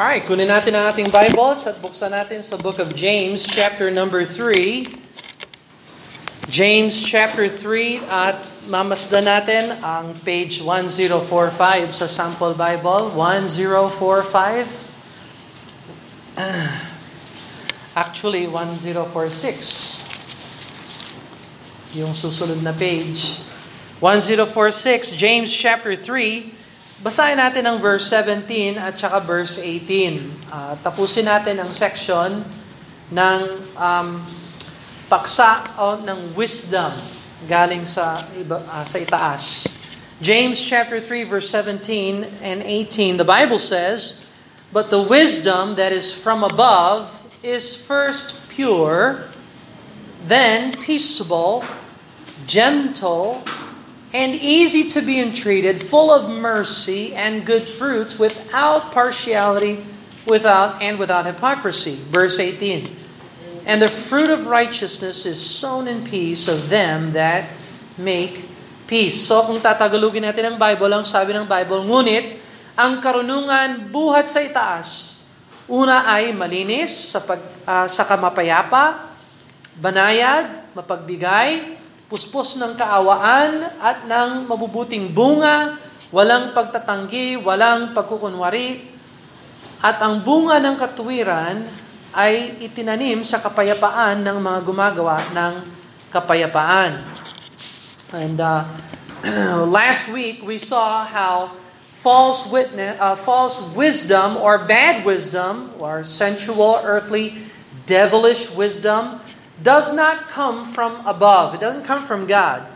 Alright, kunin natin ang ating Bibles at buksan natin sa book of James, chapter number 3. James chapter 3 at mamasdan natin ang page 1045 sa sample Bible, 1045. Actually, 1046. Yung susunod na page. 1046, James chapter 3, Basahin natin ang verse 17 at saka verse 18. Uh, tapusin natin ang section ng um, paksa o ng wisdom galing sa iba, uh, sa itaas. James chapter 3 verse 17 and 18 the Bible says, "But the wisdom that is from above is first pure, then peaceable, gentle, and easy to be entreated, full of mercy and good fruits, without partiality, without and without hypocrisy. Verse 18. And the fruit of righteousness is sown in peace of them that make peace. So kung tatagalugin natin ang Bible, ang sabi ng Bible, ngunit ang karunungan buhat sa itaas. Una ay malinis sa, pag, uh, sa kamapayapa, banayad, mapagbigay, puspos ng kaawaan at ng mabubuting bunga, walang pagtatanggi, walang pagkukunwari, at ang bunga ng katuwiran ay itinanim sa kapayapaan ng mga gumagawa ng kapayapaan. And uh, last week we saw how false witness, uh, false wisdom or bad wisdom or sensual, earthly, devilish wisdom does not come from above. It doesn't come from God,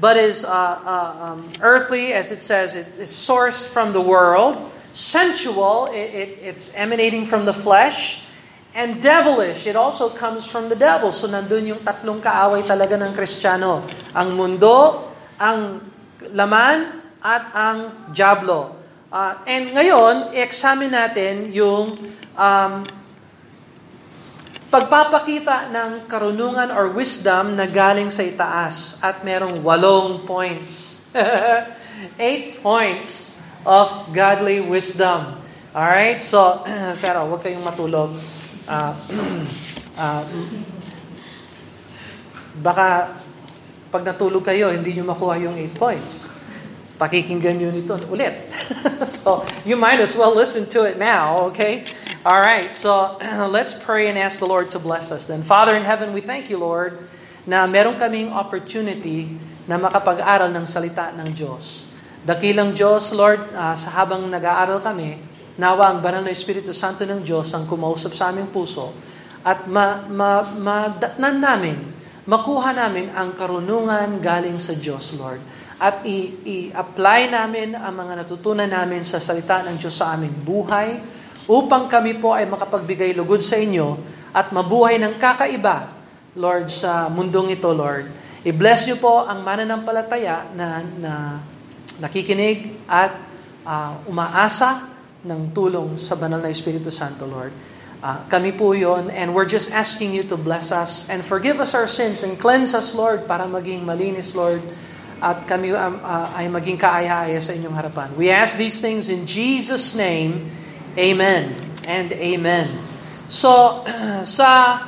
but is uh, uh, um, earthly, as it says. It, it's sourced from the world. Sensual, it, it, it's emanating from the flesh. And devilish, it also comes from the devil. So nandun yung tatlong kaaway talaga ng Kristiyano. Ang mundo, ang laman, at ang jablo. Uh, and ngayon, i-examine natin yung um, pagpapakita ng karunungan or wisdom na galing sa itaas at merong walong points. Eight points of godly wisdom. Alright? So, pero huwag kayong matulog. Uh, uh, baka pag natulog kayo, hindi nyo makuha yung eight points. Pakikinggan nyo nito ulit. so, you might as well listen to it now, okay? All right, so let's pray and ask the Lord to bless us then. Father in heaven, we thank you, Lord, na meron kaming opportunity na makapag-aral ng salita ng Diyos. Dakilang Diyos, Lord, uh, sa habang nag-aaral kami, nawa ang banal na Espiritu Santo ng Diyos ang kumausap sa aming puso at ma, ma, madatnan namin, makuha namin ang karunungan galing sa Diyos, Lord. At i- i-apply namin ang mga natutunan namin sa salita ng Diyos sa aming buhay, upang kami po ay makapagbigay lugod sa inyo at mabuhay ng kakaiba, Lord, sa mundong ito, Lord. I-bless niyo po ang mananampalataya na, na nakikinig at uh, umaasa ng tulong sa banal na Espiritu Santo, Lord. Uh, kami po yon and we're just asking you to bless us and forgive us our sins and cleanse us, Lord, para maging malinis, Lord, at kami um, uh, ay maging kaaya-aya sa inyong harapan. We ask these things in Jesus' name, Amen and amen. So, sa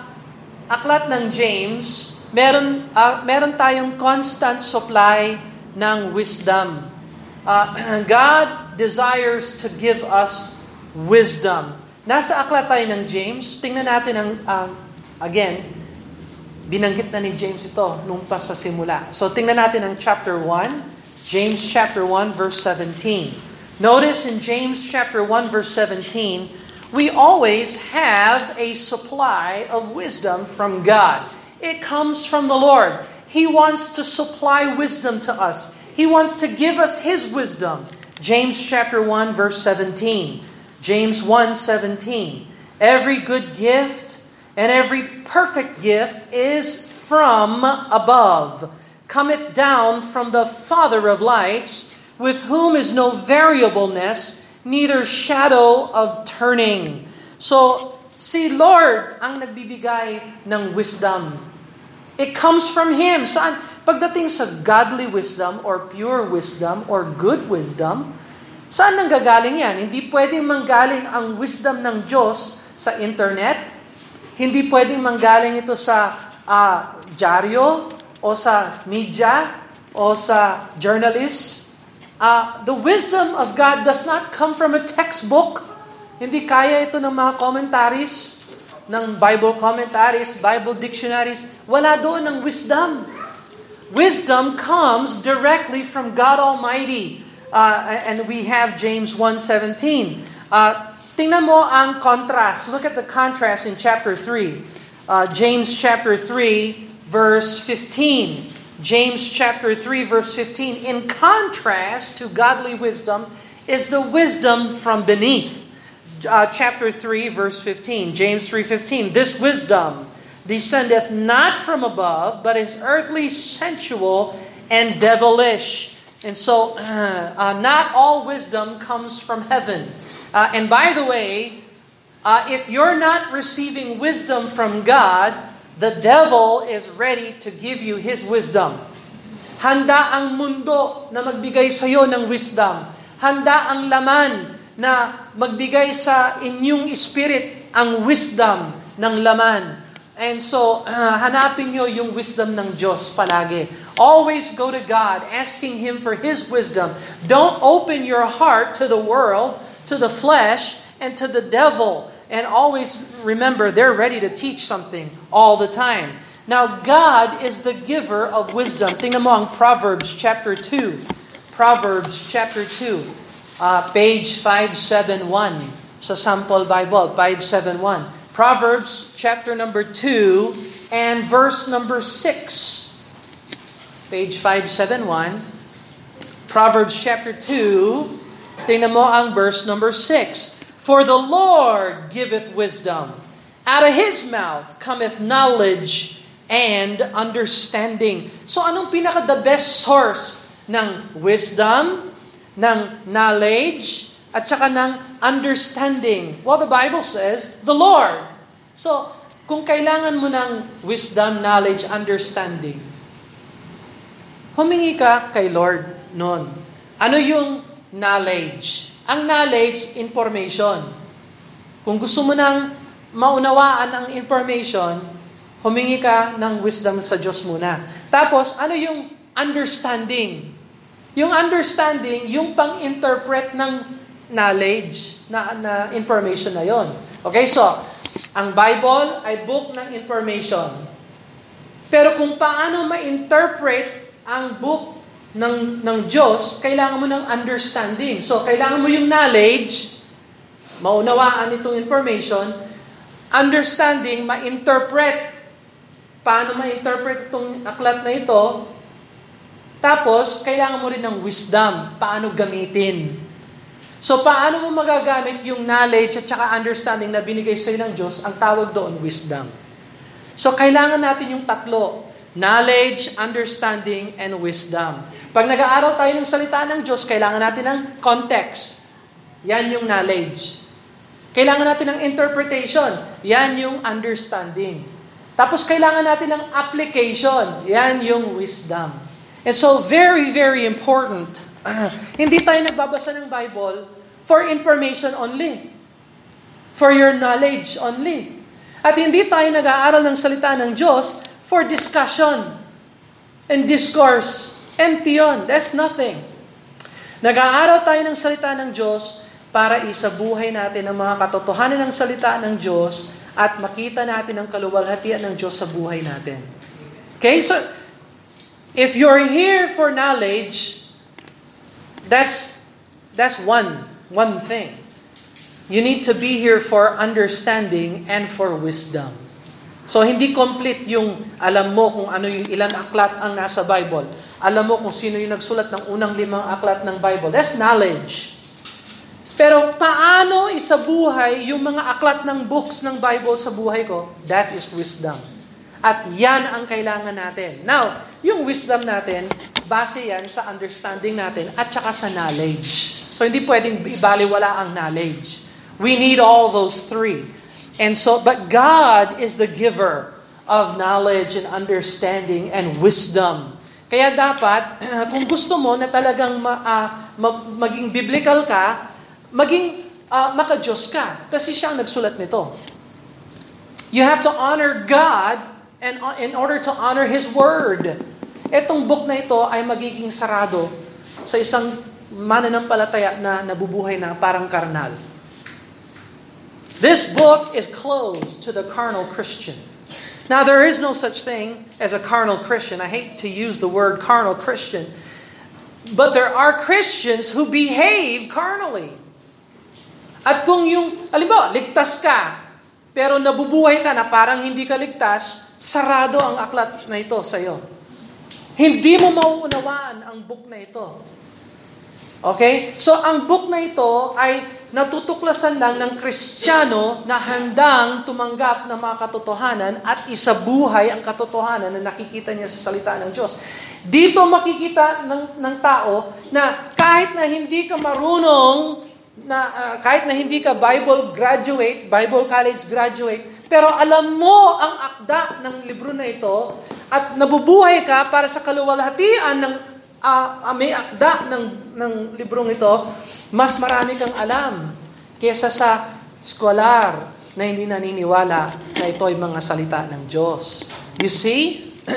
aklat ng James, meron, uh, meron tayong constant supply ng wisdom. Uh, God desires to give us wisdom. Nasa aklat tayo ng James. Tingnan natin ang, uh, again, binanggit na ni James ito nung pa sa simula. So tingnan natin ang chapter 1, James chapter 1 verse 17. Notice in James chapter 1 verse 17, we always have a supply of wisdom from God. It comes from the Lord. He wants to supply wisdom to us. He wants to give us his wisdom. James chapter 1 verse 17. James 1:17. Every good gift and every perfect gift is from above, cometh down from the Father of lights, with whom is no variableness, neither shadow of turning. So, si Lord ang nagbibigay ng wisdom. It comes from Him. Saan? Pagdating sa godly wisdom or pure wisdom or good wisdom, Saan nanggagaling yan? Hindi pwedeng manggaling ang wisdom ng Diyos sa internet. Hindi pwedeng manggaling ito sa uh, dyaryo o sa media o sa journalists. Uh, the wisdom of God does not come from a textbook. Hindi kaya ito ng mga commentaries, ng Bible commentaries, Bible dictionaries. Wala doon ng wisdom. Wisdom comes directly from God Almighty. Uh, and we have James 1.17. Uh, tingnan mo ang contrast. Look at the contrast in chapter 3. Uh, James chapter 3, verse 15. James chapter 3 verse 15 in contrast to godly wisdom is the wisdom from beneath. Uh, chapter 3 verse 15 James 3:15 This wisdom descendeth not from above but is earthly sensual and devilish. And so uh, uh, not all wisdom comes from heaven. Uh, and by the way, uh, if you're not receiving wisdom from God, The devil is ready to give you his wisdom. Handa ang mundo na magbigay sa iyo ng wisdom. Handa ang laman na magbigay sa inyong spirit ang wisdom ng laman. And so, uh, hanapin nyo yung wisdom ng Diyos palagi. Always go to God, asking Him for His wisdom. Don't open your heart to the world, to the flesh, and to the devil. And always remember, they're ready to teach something all the time. Now, God is the giver of wisdom. Tingnan among Proverbs chapter 2. Proverbs chapter 2, uh, page 571 sa Sample Bible, 571. Proverbs chapter number 2 and verse number 6. Page 571. Proverbs chapter 2, tingnan mo ang verse number 6. For the Lord giveth wisdom. Out of His mouth cometh knowledge and understanding. So anong pinaka the best source ng wisdom, ng knowledge, at saka ng understanding? Well, the Bible says, the Lord. So, kung kailangan mo ng wisdom, knowledge, understanding, humingi ka kay Lord noon. Ano yung knowledge? Ang knowledge, information. Kung gusto mo nang maunawaan ang information, humingi ka ng wisdom sa Diyos muna. Tapos, ano yung understanding? Yung understanding, yung pang-interpret ng knowledge na, na information na yon. Okay, so, ang Bible ay book ng information. Pero kung paano ma-interpret ang book ng, ng Diyos, kailangan mo ng understanding. So, kailangan mo yung knowledge, maunawaan itong information, understanding, ma-interpret. Paano ma-interpret itong aklat na ito? Tapos, kailangan mo rin ng wisdom. Paano gamitin? So, paano mo magagamit yung knowledge at saka understanding na binigay sa'yo ng Diyos? Ang tawag doon, wisdom. So, kailangan natin yung tatlo. Knowledge, understanding, and wisdom. Pag nag-aaral tayo ng salita ng Diyos, kailangan natin ng context. Yan yung knowledge. Kailangan natin ng interpretation. Yan yung understanding. Tapos kailangan natin ng application. Yan yung wisdom. And so, very, very important. Hindi tayo nagbabasa ng Bible for information only. For your knowledge only. At hindi tayo nag-aaral ng salita ng Diyos for discussion and discourse. Empty yun. That's nothing. Nag-aaral tayo ng salita ng Diyos para isabuhay natin ang mga katotohanan ng salita ng Diyos at makita natin ang kaluwalhatian ng Diyos sa buhay natin. Okay? So, if you're here for knowledge, that's that's one one thing. You need to be here for understanding and for wisdom. So hindi complete yung alam mo kung ano yung ilan aklat ang nasa Bible. Alam mo kung sino yung nagsulat ng unang limang aklat ng Bible. That's knowledge. Pero paano isabuhay yung mga aklat ng books ng Bible sa buhay ko? That is wisdom. At yan ang kailangan natin. Now, yung wisdom natin, base yan sa understanding natin at saka sa knowledge. So hindi pwedeng ibaliwala ang knowledge. We need all those three. And so, but God is the giver of knowledge and understanding and wisdom. Kaya dapat, kung gusto mo na talagang ma, uh, maging biblical ka, maging uh, maka-Diyos ka. Kasi siya ang nagsulat nito. You have to honor God and in order to honor His Word. Etong book na ito ay magiging sarado sa isang mananampalataya na nabubuhay na parang karnal. This book is closed to the carnal Christian. Now, there is no such thing as a carnal Christian. I hate to use the word carnal Christian, but there are Christians who behave carnally. At kung yung, alimbawa, ligtas ka, pero nabubuhay ka na parang hindi ka ligtas, sarado ang aklat na ito sa iyo. Hindi mo mauunawaan ang book na ito. Okay? So, ang book na ito ay natutuklasan lang ng Kristiyano na handang tumanggap ng mga katotohanan at isabuhay ang katotohanan na nakikita niya sa salita ng Diyos. Dito makikita ng, ng tao na kahit na hindi ka marunong, na, uh, kahit na hindi ka Bible graduate, Bible college graduate, pero alam mo ang akda ng libro na ito at nabubuhay ka para sa kaluwalhatian ng uh, may akda ng, ng librong ito, mas marami kang alam kesa sa scholar na hindi naniniwala na ito ay mga salita ng Diyos. You see?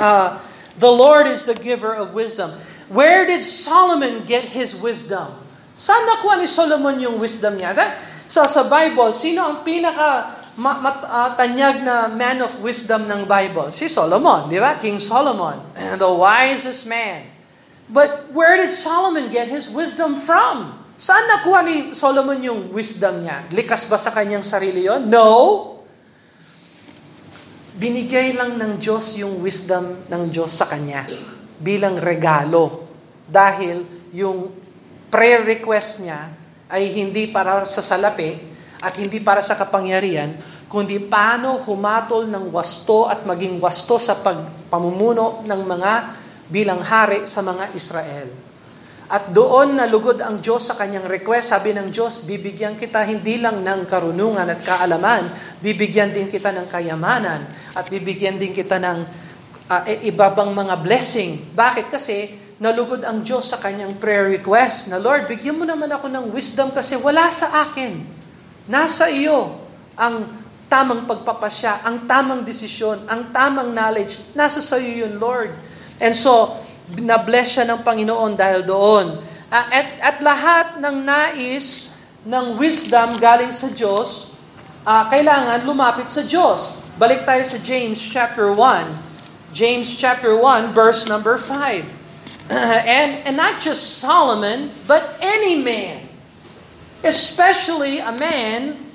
uh, the Lord is the giver of wisdom. Where did Solomon get his wisdom? Saan nakuha ni Solomon yung wisdom niya? Sa, sa Bible, sino ang pinaka ma, uh, tanyag na man of wisdom ng Bible? Si Solomon, di ba? King Solomon, the wisest man. But where did Solomon get his wisdom from? Saan nakuha ni Solomon yung wisdom niya? Likas ba sa kanyang sarili yon? No. Binigay lang ng Diyos yung wisdom ng Diyos sa kanya bilang regalo. Dahil yung prayer request niya ay hindi para sa salapi, at hindi para sa kapangyarihan, kundi paano humatol ng wasto at maging wasto sa pagpamumuno ng mga bilang hari sa mga Israel. At doon nalugod ang Diyos sa kanyang request. Sabi ng Diyos, bibigyan kita hindi lang ng karunungan at kaalaman, bibigyan din kita ng kayamanan at bibigyan din kita ng uh, ibabang mga blessing. Bakit? Kasi nalugod ang Diyos sa kanyang prayer request na, Lord, bigyan mo naman ako ng wisdom kasi wala sa akin. Nasa iyo ang tamang pagpapasya, ang tamang desisyon, ang tamang knowledge. Nasa sa iyo yun, Lord. And so, na-bless siya ng Panginoon dahil doon. Uh, at, at lahat ng nais ng wisdom galing sa Diyos, uh, kailangan lumapit sa Diyos. Balik tayo sa James chapter 1. James chapter 1 verse number 5. and, and not just Solomon, but any man especially a man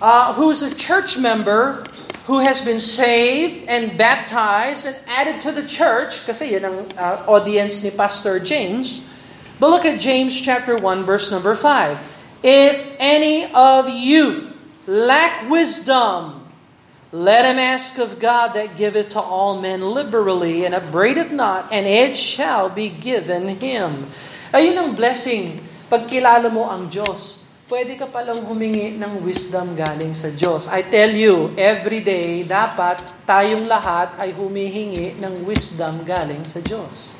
uh, who's a church member who has been saved and baptized and added to the church, kasi yan ang uh, audience ni Pastor James. But look at James chapter 1 verse number 5. If any of you lack wisdom, let him ask of God that giveth to all men liberally and upbraideth not, and it shall be given him. Ayun ang blessing pag kilala mo ang Diyos pwede ka palang humingi ng wisdom galing sa Diyos. I tell you, every day, dapat tayong lahat ay humihingi ng wisdom galing sa Diyos.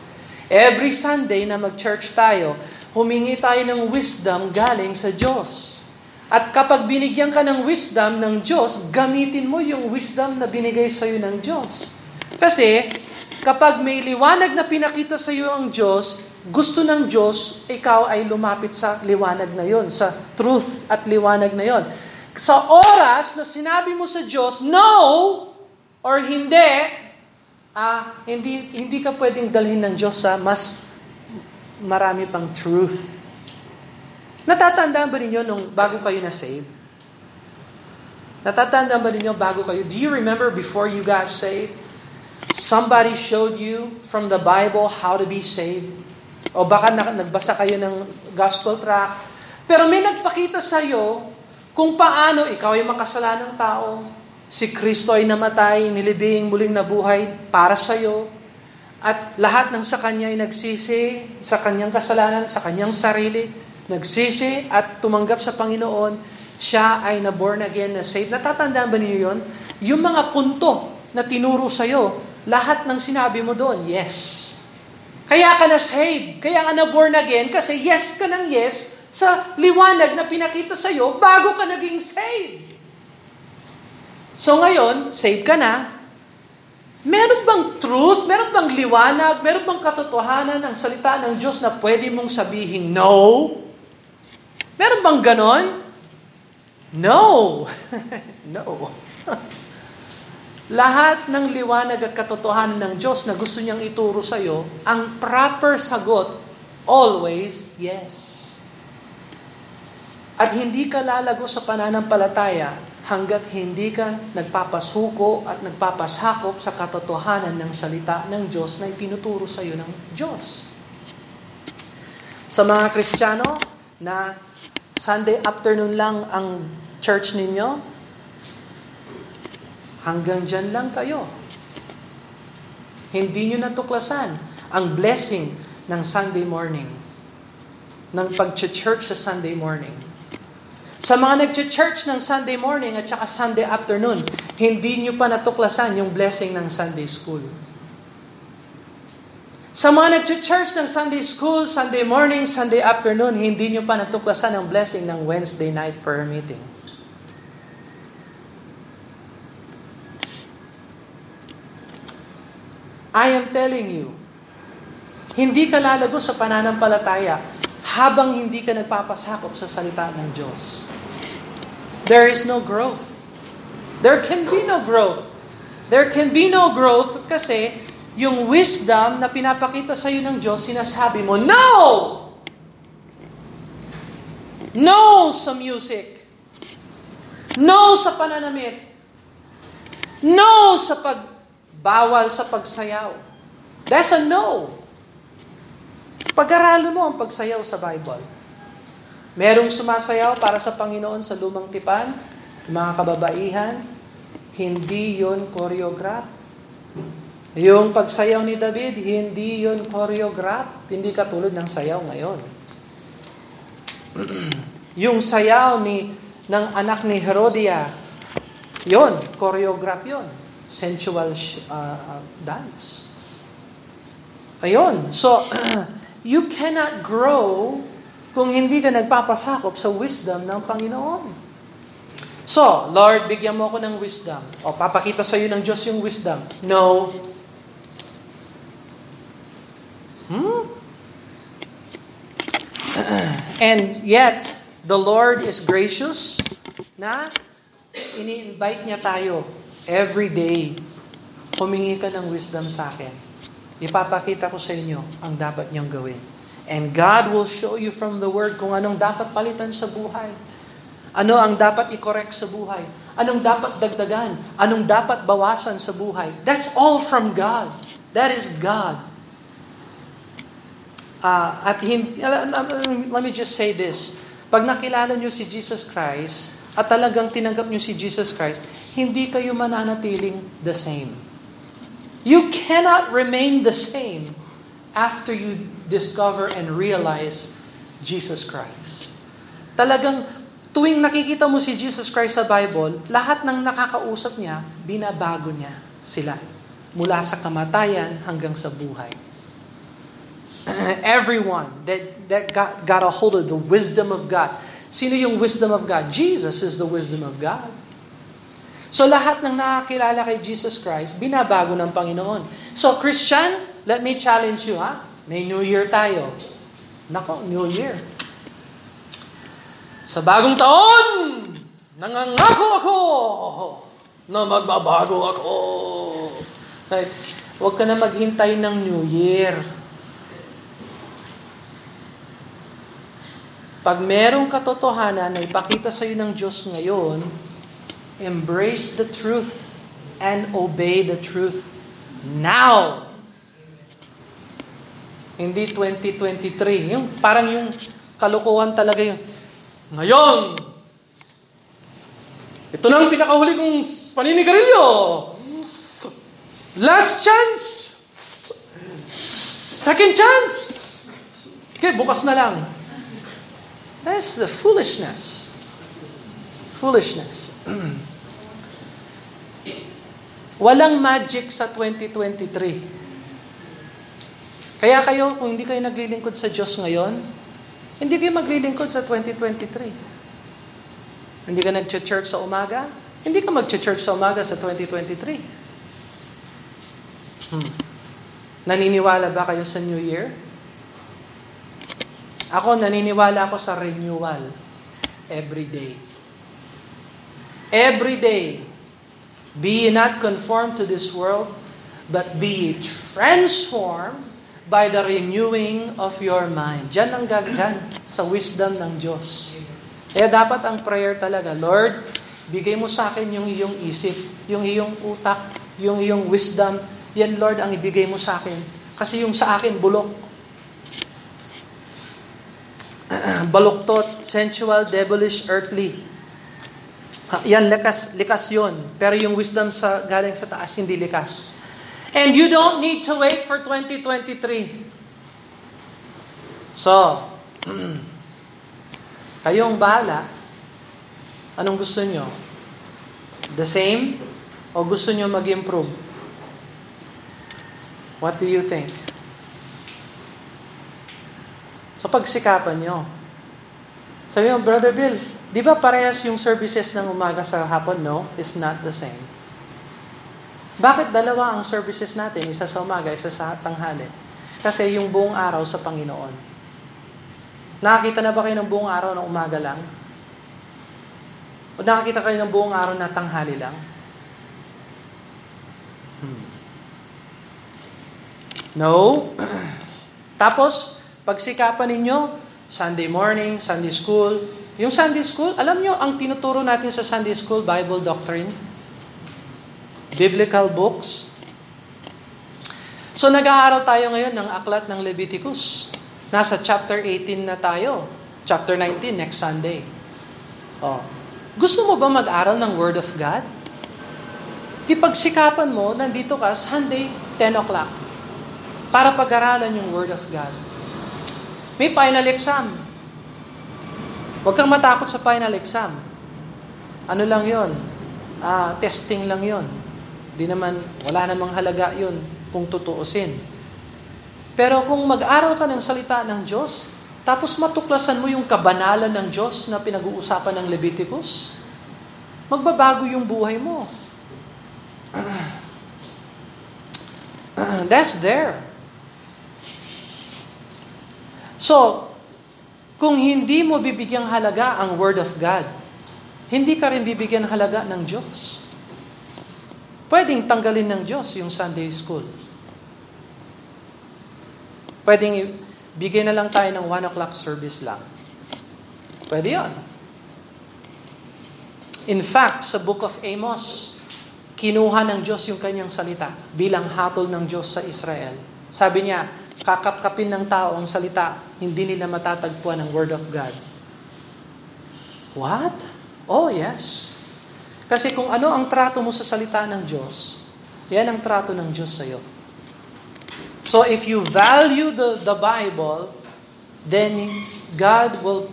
Every Sunday na mag-church tayo, humingi tayo ng wisdom galing sa Diyos. At kapag binigyan ka ng wisdom ng Diyos, gamitin mo yung wisdom na binigay sa iyo ng Diyos. Kasi, kapag may liwanag na pinakita sa iyo ang Diyos, gusto ng Diyos, ikaw ay lumapit sa liwanag na yon, sa truth at liwanag na yon. Sa oras na sinabi mo sa Diyos, no, or hindi, ah, hindi, hindi ka pwedeng dalhin ng Diyos sa mas marami pang truth. Natatandaan ba ninyo nung bago kayo na save? Natatandaan ba ninyo bago kayo? Do you remember before you got saved? Somebody showed you from the Bible how to be saved? O baka nagbasa kayo ng gospel tract. Pero may nagpakita sa iyo kung paano ikaw ay makasalanang tao. Si Kristo ay namatay, nilibing, muling nabuhay para sa iyo. At lahat ng sa Kanya ay nagsisi sa Kanyang kasalanan, sa Kanyang sarili. Nagsisi at tumanggap sa Panginoon. Siya ay na-born again, na saved. Natatandaan ba ninyo yon? Yung mga punto na tinuro sa iyo, lahat ng sinabi mo doon, yes. Kaya ka na saved, kaya ka na born again, kasi yes ka ng yes sa liwanag na pinakita sa iyo bago ka naging saved. So ngayon, saved ka na, meron bang truth, meron bang liwanag, meron bang katotohanan ng salita ng Diyos na pwede mong sabihin no? Meron bang ganon? No. no. Lahat ng liwanag at katotohanan ng Diyos na gusto niyang ituro sa iyo, ang proper sagot, always, yes. At hindi ka lalago sa pananampalataya hanggat hindi ka nagpapasuko at nagpapasakop sa katotohanan ng salita ng Diyos na itinuturo sa iyo ng Diyos. Sa mga Kristiyano na Sunday afternoon lang ang church ninyo, Hanggang dyan lang kayo. Hindi nyo natuklasan ang blessing ng Sunday morning. Ng pag-church sa Sunday morning. Sa mga nag-church ng Sunday morning at saka Sunday afternoon, hindi nyo pa natuklasan yung blessing ng Sunday school. Sa mga nag-church ng Sunday school, Sunday morning, Sunday afternoon, hindi nyo pa natuklasan ang blessing ng Wednesday night prayer meeting. I am telling you, hindi ka lalago sa pananampalataya habang hindi ka nagpapasakop sa salita ng Diyos. There is no growth. There can be no growth. There can be no growth kasi yung wisdom na pinapakita sa iyo ng Diyos, sinasabi mo, No! No sa music. No sa pananamit. No sa pag Bawal sa pagsayaw. That's a no. Pag-aralan mo ang pagsayaw sa Bible. Merong sumasayaw para sa Panginoon sa lumang tipan, mga kababaihan, hindi yon choreograph. Yung pagsayaw ni David, hindi yon choreograph. Hindi katulad ng sayaw ngayon. yung sayaw ni ng anak ni Herodia, yon, choreograph yon sensual uh, uh, dance. Ayun. So, you cannot grow kung hindi ka nagpapasakop sa wisdom ng Panginoon. So, Lord, bigyan mo ako ng wisdom. O, papakita sa iyo ng Diyos yung wisdom. No. Hmm? And yet, the Lord is gracious na ini-invite niya tayo Every day, humingi ka ng wisdom sa akin. Ipapakita ko sa inyo ang dapat niyong gawin. And God will show you from the Word kung anong dapat palitan sa buhay. Ano ang dapat i-correct sa buhay. Anong dapat dagdagan. Anong dapat bawasan sa buhay. That's all from God. That is God. Uh, at hindi, let me just say this. Pag nakilala niyo si Jesus Christ, at talagang tinanggap niyo si Jesus Christ, hindi kayo mananatiling the same. You cannot remain the same after you discover and realize Jesus Christ. Talagang tuwing nakikita mo si Jesus Christ sa Bible, lahat ng nakakausap niya, binabago niya sila. Mula sa kamatayan hanggang sa buhay. Everyone that, that got, got a hold of the wisdom of God, Sino yung wisdom of God? Jesus is the wisdom of God. So lahat ng nakakilala kay Jesus Christ, binabago ng Panginoon. So Christian, let me challenge you ha. May New Year tayo. Nako, New Year. Sa bagong taon, nangangako ako na magbabago ako. Like, huwag ka na maghintay ng New Year. Pag merong katotohanan na ipakita sa iyo ng Diyos ngayon, embrace the truth and obey the truth now. Hindi 2023. Yung, parang yung kalukuhan talaga yung, ngayon, ito na ang pinakahuli kong paninigarilyo. Last chance. Second chance. Okay, bukas na lang. That's the foolishness. Foolishness. Walang magic sa 2023. Kaya kayo, kung hindi kayo naglilingkod sa Diyos ngayon, hindi kayo maglilingkod sa 2023. Hindi ka nag-church sa umaga, hindi ka mag-church sa umaga sa 2023. Hmm. Naniniwala ba kayo sa New Year? Ako, naniniwala ako sa renewal every day. Every day. Be not conformed to this world, but be transformed by the renewing of your mind. Diyan ang gagawin, sa wisdom ng Diyos. Kaya dapat ang prayer talaga, Lord, bigay mo sa akin yung iyong isip, yung iyong utak, yung iyong wisdom. Yan, Lord, ang ibigay mo sa akin. Kasi yung sa akin, bulok. Baluktot, sensual, devilish, earthly. Yan, likas, likas yon. Pero yung wisdom sa galing sa taas, hindi likas. And you don't need to wait for 2023. So, kayong bahala. Anong gusto nyo? The same? O gusto nyo mag-improve? What do you think? So pagsikapan nyo. Sabi mo, Brother Bill, di ba parehas yung services ng umaga sa hapon? No, it's not the same. Bakit dalawa ang services natin? Isa sa umaga, isa sa tanghali. Kasi yung buong araw sa Panginoon. Nakakita na ba kayo ng buong araw ng umaga lang? O nakakita kayo ng buong araw na tanghali lang? Hmm. No. Tapos, pagsikapan ninyo, Sunday morning, Sunday school. Yung Sunday school, alam nyo, ang tinuturo natin sa Sunday school, Bible doctrine, biblical books. So nag-aaral tayo ngayon ng aklat ng Leviticus. Nasa chapter 18 na tayo. Chapter 19 next Sunday. Oh. Gusto mo ba mag-aral ng Word of God? Di pagsikapan mo, nandito ka Sunday, 10 o'clock. Para pag-aralan yung Word of God. May final exam. Huwag kang matakot sa final exam. Ano lang yon? Uh, testing lang yon. Di naman, wala namang halaga yun kung tutuusin. Pero kung mag-aral ka ng salita ng Diyos, tapos matuklasan mo yung kabanalan ng Diyos na pinag-uusapan ng Leviticus, magbabago yung buhay mo. That's there. So, kung hindi mo bibigyang halaga ang Word of God, hindi ka rin bibigyan halaga ng Diyos. Pwedeng tanggalin ng Diyos yung Sunday school. Pwedeng bigay na lang tayo ng 1 o'clock service lang. Pwede yon. In fact, sa book of Amos, kinuha ng Diyos yung kanyang salita bilang hatol ng Diyos sa Israel. Sabi niya, kakapkapin ng tao ang salita, hindi nila matatagpuan ang Word of God. What? Oh, yes. Kasi kung ano ang trato mo sa salita ng Diyos, yan ang trato ng Diyos sa iyo. So if you value the, the Bible, then God will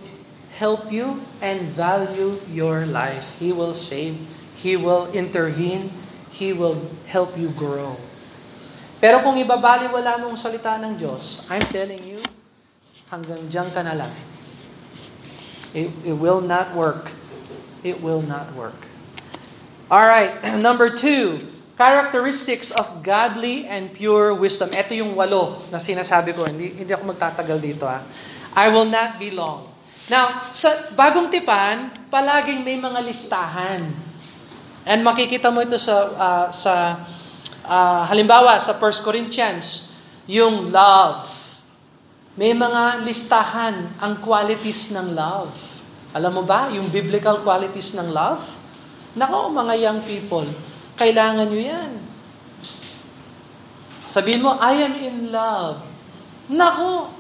help you and value your life. He will save, He will intervene, He will help you grow. Pero kung ibabaliwala mo ang salita ng Diyos, I'm telling you, hanggang diyan ka na lang. It, it will not work. It will not work. All right, number two, characteristics of godly and pure wisdom. Ito yung walo na sinasabi ko. Hindi, hindi ako magtatagal dito. Ha. I will not be long. Now, sa bagong tipan, palaging may mga listahan. And makikita mo ito sa, uh, sa uh, halimbawa, sa 1 Corinthians, yung love. May mga listahan ang qualities ng love. Alam mo ba, yung biblical qualities ng love? Nako, mga young people, kailangan nyo yan. Sabihin mo, I am in love. Nako,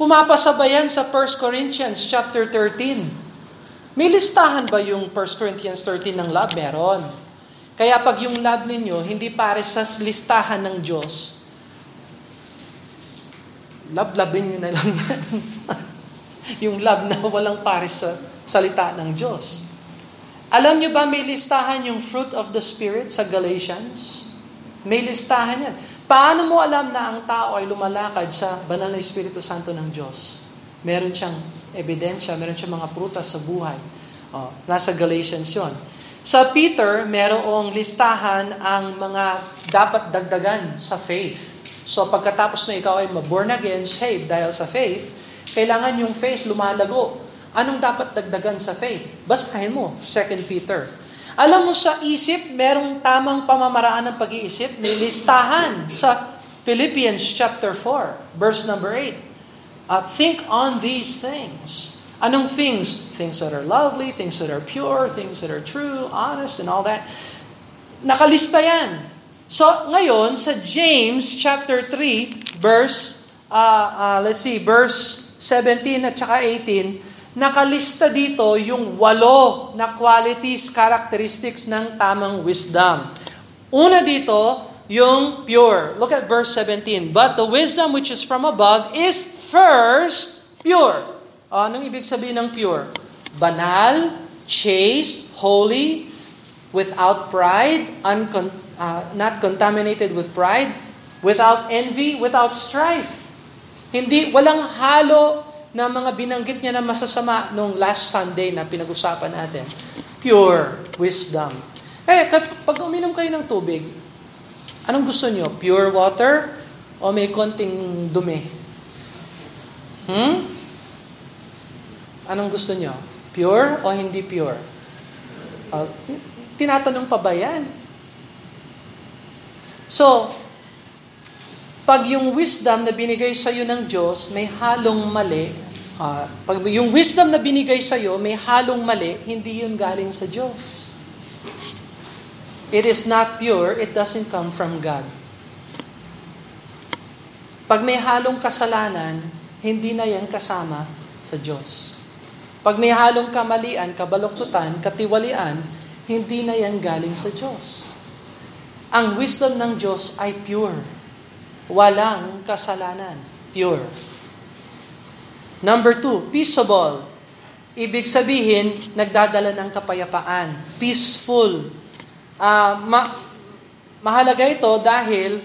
pumapasabayan sa 1 Corinthians chapter 13. May listahan ba yung 1 Corinthians 13 ng love? Meron. Kaya pag yung love ninyo, hindi pare sa listahan ng Diyos, love-labin nyo na lang yung love na walang pares sa salita ng Diyos. Alam nyo ba may listahan yung fruit of the Spirit sa Galatians? May listahan yan. Paano mo alam na ang tao ay lumalakad sa banal na Espiritu Santo ng Diyos? Meron siyang ebidensya, meron siyang mga prutas sa buhay. Oh, nasa Galatians yon. Sa Peter, merong listahan ang mga dapat dagdagan sa faith. So pagkatapos na ikaw ay born again, saved dahil sa faith, kailangan yung faith lumalago. Anong dapat dagdagan sa faith? Basahin mo, 2 Peter. Alam mo sa isip, merong tamang pamamaraan ng pag-iisip, may listahan sa Philippians chapter 4, verse number 8. Uh, think on these things. Anong things? Things that are lovely, things that are pure, things that are true, honest, and all that. Nakalista yan. So, ngayon, sa James chapter 3, verse, uh, uh, let's see, verse 17 at saka 18, nakalista dito yung walo na qualities, characteristics ng tamang wisdom. Una dito, yung pure. Look at verse 17. But the wisdom which is from above is first pure anong ibig sabihin ng pure? Banal, chaste, holy, without pride, uncon- uh, not contaminated with pride, without envy, without strife. Hindi, walang halo na mga binanggit niya na masasama nung last Sunday na pinag-usapan natin. Pure wisdom. Eh, pag uminom kayo ng tubig, anong gusto niyo? Pure water o may konting dumi? Hmm? Anong gusto nyo? Pure o hindi pure? Uh, tinatanong pa ba yan? So, pag yung wisdom na binigay sa iyo ng Diyos may halong mali, uh, pag yung wisdom na binigay sa iyo may halong mali, hindi yun galing sa Diyos. It is not pure, it doesn't come from God. Pag may halong kasalanan, hindi na yan kasama sa Diyos. Pag may halong kamalian, kabaluktutan, katiwalian, hindi na yan galing sa Diyos. Ang wisdom ng Diyos ay pure. Walang kasalanan. Pure. Number two, peaceable. Ibig sabihin, nagdadala ng kapayapaan. Peaceful. Uh, ma- mahalaga ito dahil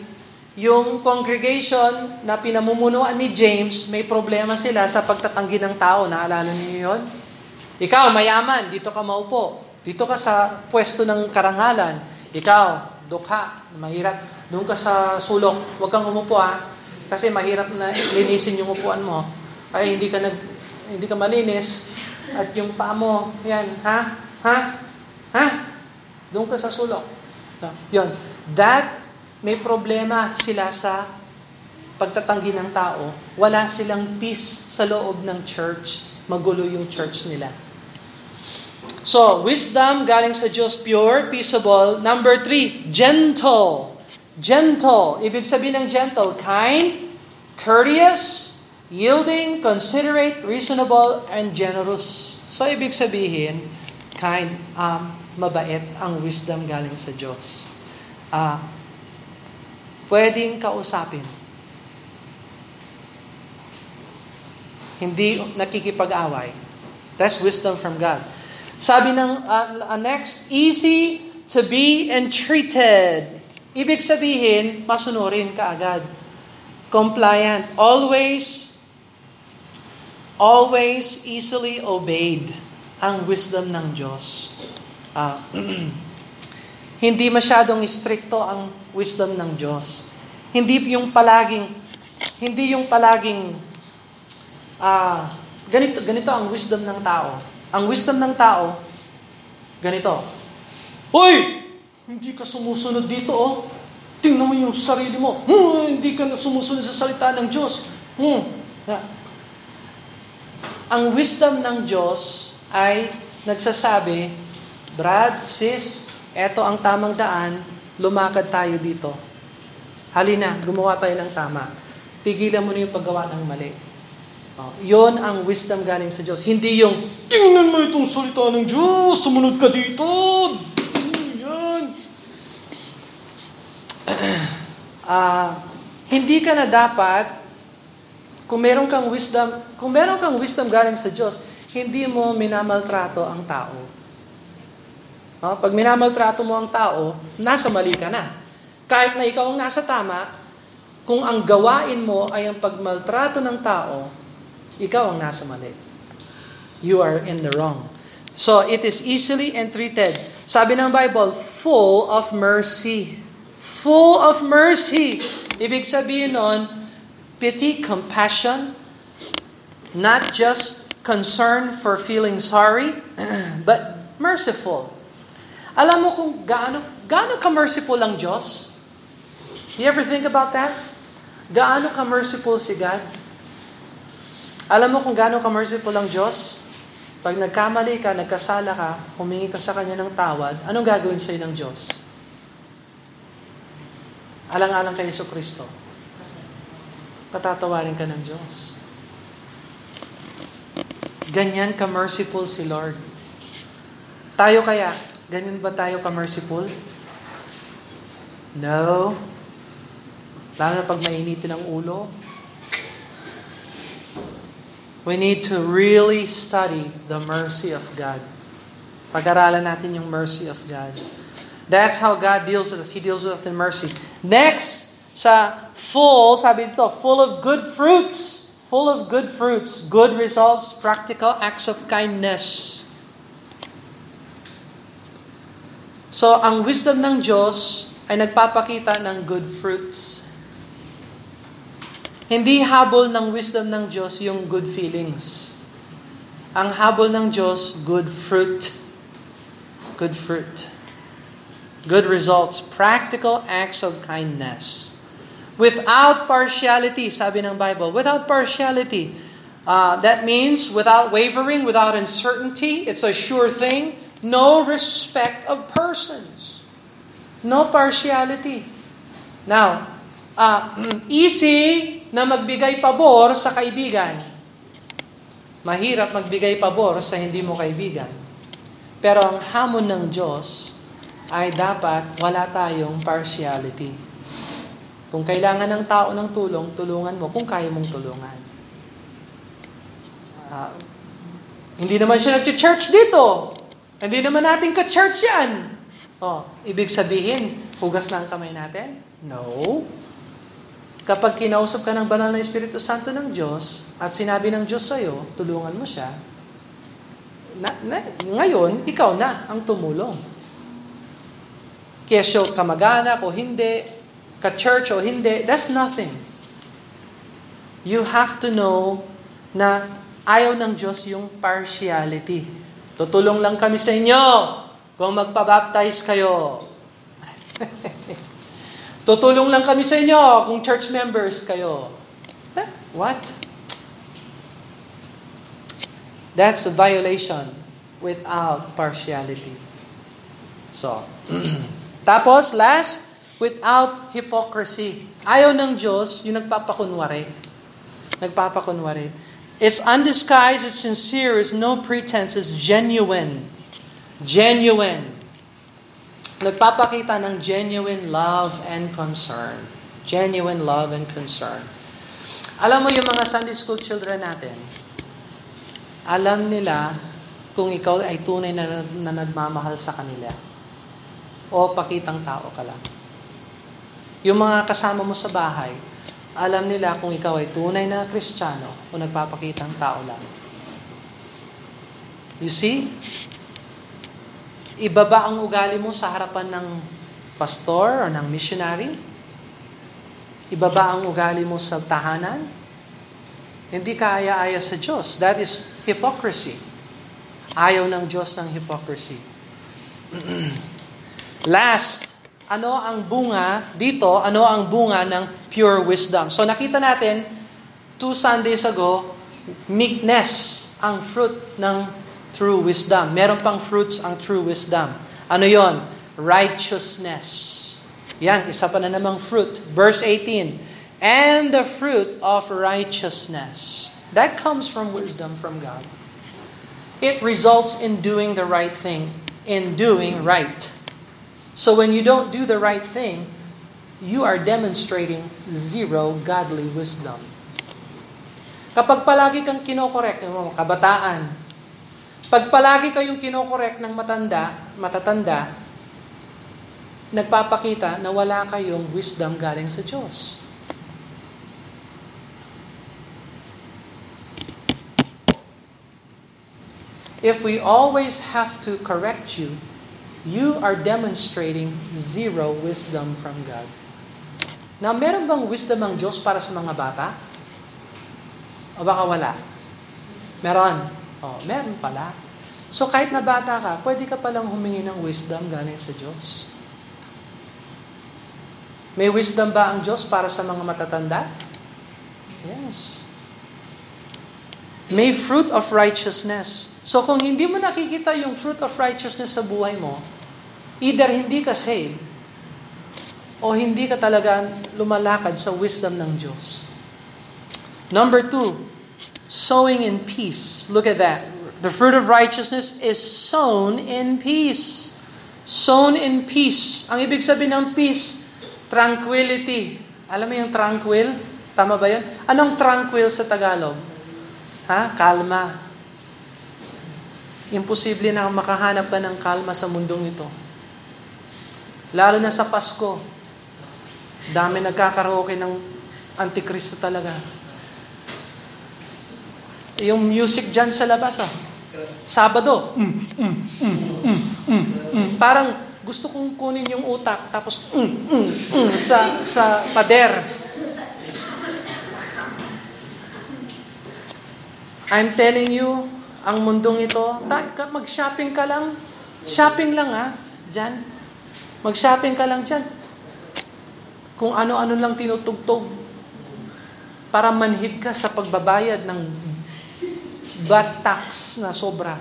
yung congregation na pinamumunuan ni James, may problema sila sa pagtatanggi ng tao. Naalala niyo yon? Ikaw, mayaman, dito ka maupo. Dito ka sa pwesto ng karangalan. Ikaw, dukha, mahirap. Doon ka sa sulok, huwag kang umupo ha. Kasi mahirap na linisin yung upuan mo. Ay, hindi ka nag, hindi ka malinis. At yung paa mo, yan, ha? Ha? Ha? Doon ka sa sulok. Yon. That may problema sila sa pagtatanggi ng tao, wala silang peace sa loob ng church. Magulo yung church nila. So, wisdom galing sa Diyos, pure, peaceable. Number three, gentle. Gentle. Ibig sabihin ng gentle, kind, courteous, yielding, considerate, reasonable, and generous. So, ibig sabihin, kind, um, mabait ang wisdom galing sa Diyos. Uh, pwedeng kausapin. Hindi nakikipag-away. That's wisdom from God. Sabi ng uh, uh, next, easy to be entreated. Ibig sabihin, masunurin ka agad. Compliant. Always, always easily obeyed ang wisdom ng Diyos. Uh, Hindi masyadong stricto ang wisdom ng Diyos. Hindi yung palaging hindi yung palaging ah, ganito ganito ang wisdom ng tao. Ang wisdom ng tao ganito. Hoy! Hindi ka sumusunod dito oh. Tingnan mo yung sarili mo. Hmm, hindi ka sumusunod sa salita ng Diyos. Hmm. Ang wisdom ng Diyos ay nagsasabi, Brad, sis, eto ang tamang daan, lumakad tayo dito. Halina, gumawa tayo ng tama. Tigilan mo na yung paggawa ng mali. Oh, yon ang wisdom galing sa Diyos. Hindi yung, tingnan mo itong salita ng Diyos, sumunod ka dito. Yan. uh, hindi ka na dapat, kung meron kang wisdom, kung meron kang wisdom galing sa Diyos, hindi mo minamaltrato ang tao. Uh, pag minamaltrato mo ang tao, nasa mali ka na. Kahit na ikaw ang nasa tama, kung ang gawain mo ay ang pagmaltrato ng tao, ikaw ang nasa mali. You are in the wrong. So, it is easily entreated. Sabi ng Bible, full of mercy. Full of mercy. Ibig sabihin nun, pity, compassion, not just concern for feeling sorry, but merciful. Alam mo kung gaano, gaano ka-merciful ang Diyos? You ever think about that? Gaano ka-merciful si God? Alam mo kung gaano ka-merciful ang Diyos? Pag nagkamali ka, nagkasala ka, humingi ka sa Kanya ng tawad, anong gagawin sa'yo ng Diyos? Alang-alang kay Yeso Kristo. Patatawarin ka ng Diyos. Ganyan ka-merciful si Lord. Tayo kaya, ganyan ba tayo ka-merciful? No. Lalo na pag mainitin ang ulo, We need to really study the mercy of God. Pag-aralan natin yung mercy of God. That's how God deals with us. He deals with us in mercy. Next, sa full, sabi dito, full of good fruits. Full of good fruits, good results, practical acts of kindness. So, ang wisdom ng Diyos ay nagpapakita ng good fruits. Hindi habol ng wisdom ng Diyos yung good feelings. Ang habol ng Diyos, good fruit. Good fruit. Good results. Practical acts of kindness. Without partiality, sabi ng Bible. Without partiality. Uh, that means without wavering, without uncertainty. It's a sure thing. No respect of persons. No partiality. Now, uh, easy na magbigay pabor sa kaibigan. Mahirap magbigay pabor sa hindi mo kaibigan. Pero ang hamon ng Diyos ay dapat wala tayong partiality. Kung kailangan ng tao ng tulong, tulungan mo kung kaya mong tulungan. Uh, hindi naman siya nag-church dito. Hindi naman natin ka-church yan. Oh, ibig sabihin, hugas na ang kamay natin? No. Kapag kinausap ka ng banal na Espiritu Santo ng Diyos at sinabi ng Diyos sa'yo, tulungan mo siya, na, na, ngayon, ikaw na ang tumulong. Kesyo kamag-anak o hindi, ka-church o hindi, that's nothing. You have to know na ayaw ng Diyos yung partiality. Tutulong lang kami sa inyo kung magpabaptize kayo. Tutulong lang kami sa inyo kung church members kayo. What? That's a violation without partiality. So, tapos last, without hypocrisy. Ayaw ng Diyos yung nagpapakunwari. Nagpapakunwari. It's undisguised, it's sincere, it's no pretense, it's genuine. Genuine nagpapakita ng genuine love and concern. Genuine love and concern. Alam mo yung mga Sunday school children natin, alam nila kung ikaw ay tunay na, na nagmamahal sa kanila o pakitang tao ka lang. Yung mga kasama mo sa bahay, alam nila kung ikaw ay tunay na kristyano o nagpapakitang tao lang. You see? Iba ba ang ugali mo sa harapan ng pastor o ng missionary? Iba ba ang ugali mo sa tahanan? Hindi ka aya-aya sa Diyos. That is hypocrisy. Ayaw ng Diyos ng hypocrisy. Last, ano ang bunga dito? Ano ang bunga ng pure wisdom? So nakita natin, two Sundays ago, meekness ang fruit ng true wisdom. Meron pang fruits ang true wisdom. Ano yon? Righteousness. Yan, isa pa na namang fruit. Verse 18. And the fruit of righteousness. That comes from wisdom from God. It results in doing the right thing, in doing right. So when you don't do the right thing, you are demonstrating zero godly wisdom. Kapag palagi kang kinokorek ng kabataan, pag palagi kayong kinokorek ng matanda, matatanda, nagpapakita na wala kayong wisdom galing sa Diyos. If we always have to correct you, you are demonstrating zero wisdom from God. Now, meron bang wisdom ang Diyos para sa mga bata? O baka wala? Meron. O, meron pala. So kahit na bata ka, pwede ka palang humingi ng wisdom galing sa Diyos. May wisdom ba ang Diyos para sa mga matatanda? Yes. May fruit of righteousness. So kung hindi mo nakikita yung fruit of righteousness sa buhay mo, either hindi ka saved, o hindi ka talaga lumalakad sa wisdom ng Diyos. Number two, sowing in peace. Look at that. The fruit of righteousness is sown in peace. Sown in peace. Ang ibig sabihin ng peace, tranquility. Alam mo yung tranquil? Tama ba yan? Anong tranquil sa Tagalog? Ha? Kalma. Imposible na makahanap ka ng kalma sa mundong ito. Lalo na sa Pasko. Dami nagkakaraoke ng Antikristo talaga. Yung music dyan sa labas, ah. Sabado. Mm, mm, mm, mm, mm, mm. Parang gusto kong kunin yung utak, tapos mm, mm, mm, sa, sa pader. I'm telling you, ang mundong ito, mag-shopping ka lang. Shopping lang ah, dyan. Mag-shopping ka lang dyan kung ano-ano lang tinutugtog para manhid ka sa pagbabayad ng bad tax na sobra.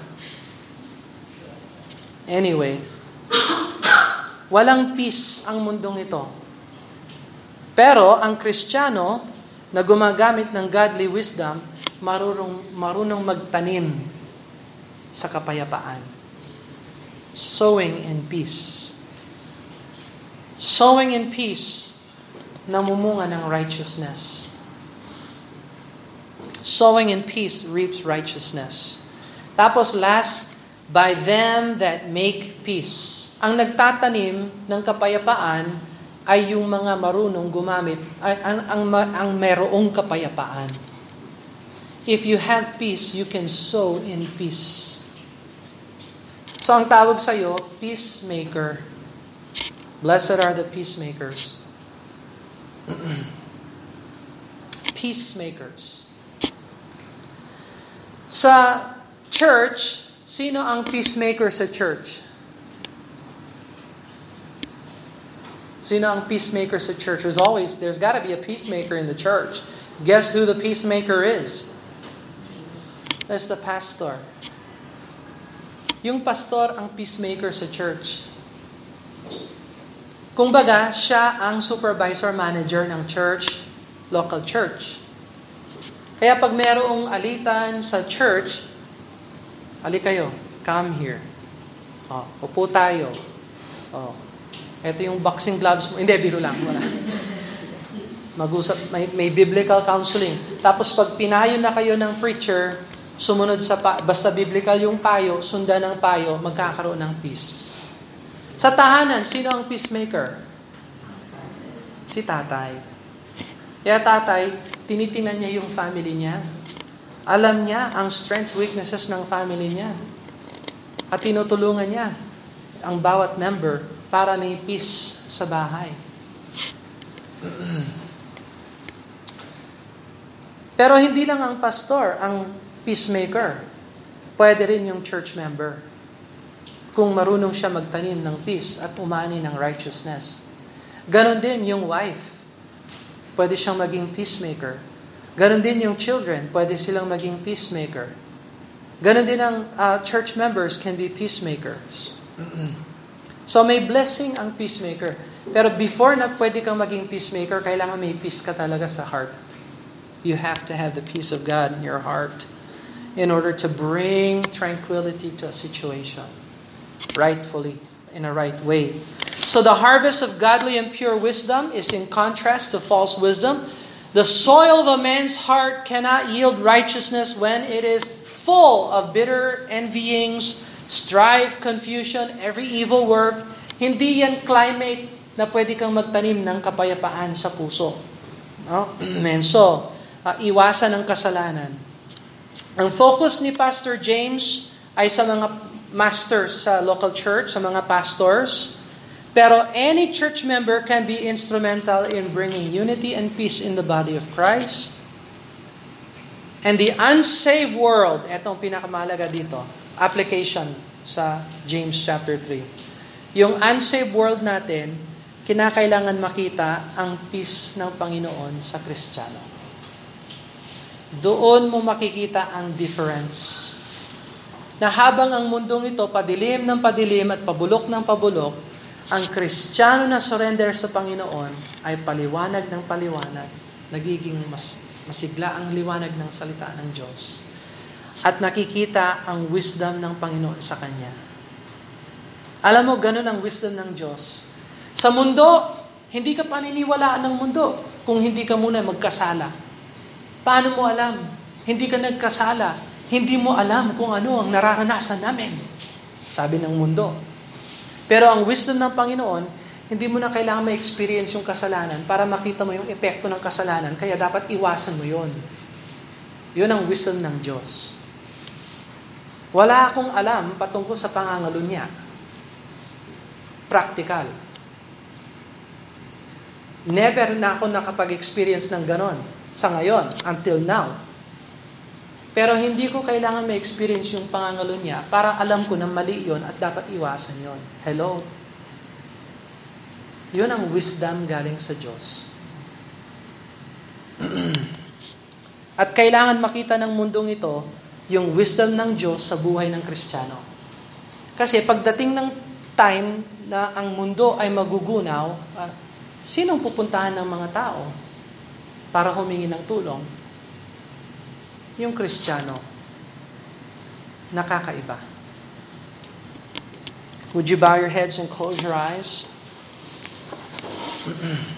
Anyway, walang peace ang mundong ito. Pero ang Kristiyano na gumagamit ng godly wisdom, marunong, marunong magtanim sa kapayapaan. Sowing in peace. Sowing in peace namumunga ng righteousness. Sowing in peace reaps righteousness. Tapos last, by them that make peace. Ang nagtatanim ng kapayapaan ay yung mga marunong gumamit, ay, ang, ang, ang merong kapayapaan. If you have peace, you can sow in peace. So ang tawag sa iyo, peacemaker. Blessed are the peacemakers. Peacemakers. Sa church, sino ang peacemaker sa church? Sino ang peacemaker sa church? There's always, there's got to be a peacemaker in the church. Guess who the peacemaker is? That's the pastor. Yung pastor ang peacemaker sa church. Kung baga, siya ang supervisor manager ng church, local church. Kaya pag merong alitan sa church, ali kayo, come here. Oh, upo tayo. Oh, ito yung boxing gloves mo. Hindi, biro lang. Wala. Mag-usap, may, may biblical counseling. Tapos pag pinayo na kayo ng preacher, sumunod sa, pa, basta biblical yung payo, sundan ng payo, magkakaroon ng peace. Sa tahanan, sino ang peacemaker? Si tatay. Kaya tatay, tinitinan niya yung family niya. Alam niya ang strengths, weaknesses ng family niya. At tinutulungan niya ang bawat member para may peace sa bahay. Pero hindi lang ang pastor ang peacemaker. Pwede rin yung church member kung marunong siya magtanim ng peace at umani ng righteousness. Ganon din yung wife. Pwede siyang maging peacemaker. Ganon din yung children. Pwede silang maging peacemaker. Ganon din ang uh, church members can be peacemakers. So may blessing ang peacemaker. Pero before na pwede kang maging peacemaker, kailangan may peace ka talaga sa heart. You have to have the peace of God in your heart in order to bring tranquility to a situation rightfully, in a right way. So the harvest of godly and pure wisdom is in contrast to false wisdom. The soil of a man's heart cannot yield righteousness when it is full of bitter envyings, strife, confusion, every evil work. Hindi yan climate na pwede kang magtanim ng kapayapaan sa puso. No? And so, uh, iwasan ang kasalanan. Ang focus ni Pastor James ay sa mga masters sa local church, sa mga pastors. Pero any church member can be instrumental in bringing unity and peace in the body of Christ. And the unsaved world, etong pinakamahalaga dito, application sa James chapter 3. Yung unsaved world natin, kinakailangan makita ang peace ng Panginoon sa Kristiyano. Doon mo makikita ang difference. Na habang ang mundong ito padilim ng padilim at pabulok ng pabulok, ang Kristiyano na surrender sa Panginoon ay paliwanag ng paliwanag, nagiging mas masigla ang liwanag ng salita ng Diyos. At nakikita ang wisdom ng Panginoon sa Kanya. Alam mo, ganun ang wisdom ng Diyos. Sa mundo, hindi ka paniniwalaan ng mundo kung hindi ka muna magkasala. Paano mo alam? Hindi ka nagkasala. Hindi mo alam kung ano ang nararanasan namin. Sabi ng mundo. Pero ang wisdom ng Panginoon, hindi mo na kailangan ma-experience yung kasalanan para makita mo yung epekto ng kasalanan. Kaya dapat iwasan mo yon. Yun ang wisdom ng Diyos. Wala akong alam patungkol sa pangangalo niya. Practical. Never na ako nakapag-experience ng ganon sa ngayon, until now. Pero hindi ko kailangan ma-experience yung pangangalo niya para alam ko na mali yon at dapat iwasan yon. Hello? Yun ang wisdom galing sa Diyos. at kailangan makita ng mundong ito yung wisdom ng Diyos sa buhay ng Kristiyano. Kasi pagdating ng time na ang mundo ay magugunaw, uh, sinong pupuntahan ng mga tao para humingi ng tulong? Yung Kristiyano. Nakakaiba. Would you bow your heads and close your eyes?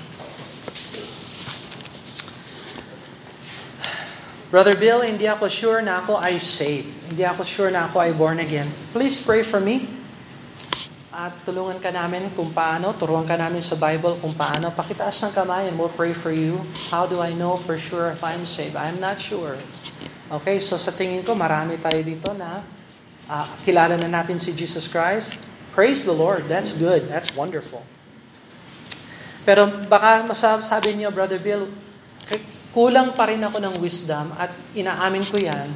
Brother Bill, hindi ako sure na ako ay saved. Hindi ako sure na ako ay born again. Please pray for me. At tulungan ka namin kung paano, turuan ka namin sa Bible kung paano. Pakitaas ng kamay and we'll pray for you. How do I know for sure if I'm saved? I'm not sure. Okay, so sa tingin ko, marami tayo dito na uh, kilala na natin si Jesus Christ. Praise the Lord. That's good. That's wonderful. Pero baka masasabi niyo, Brother Bill, kulang pa rin ako ng wisdom at inaamin ko yan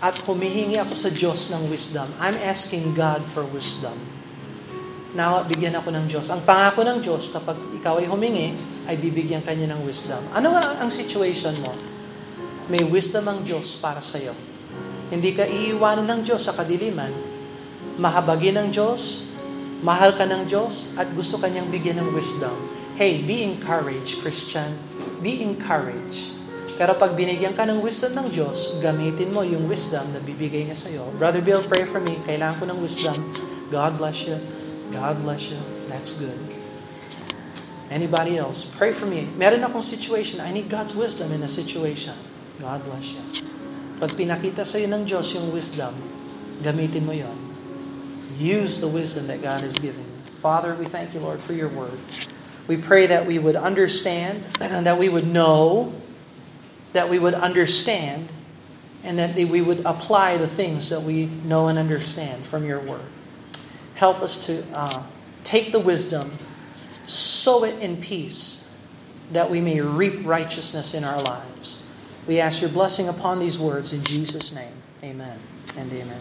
at humihingi ako sa Diyos ng wisdom. I'm asking God for wisdom. Now, bigyan ako ng Diyos. Ang pangako ng Diyos, kapag ikaw ay humingi, ay bibigyan kanya ng wisdom. Ano nga ang situation mo? May wisdom ang Diyos para sa iyo. Hindi ka iiwanan ng Diyos sa kadiliman. Mahabagin ng Diyos, mahal ka ng Diyos, at gusto kanyang bigyan ng wisdom. Hey, be encouraged, Christian. Be encouraged. Pero pag binigyan ka ng wisdom ng Diyos, gamitin mo yung wisdom na bibigay niya sa iyo. Brother Bill, pray for me. Kailangan ko ng wisdom. God bless you. God bless you. That's good. Anybody else? Pray for me. Meron akong situation. I need God's wisdom in a situation. God bless you. Pag pinakita sa iyo ng Diyos yung wisdom, gamitin mo yon. Use the wisdom that God has given. Father, we thank you, Lord, for your word. We pray that we would understand and that we would know that we would understand and that we would apply the things that we know and understand from your word. Help us to uh, take the wisdom, sow it in peace, that we may reap righteousness in our lives. We ask your blessing upon these words in Jesus' name. Amen and amen.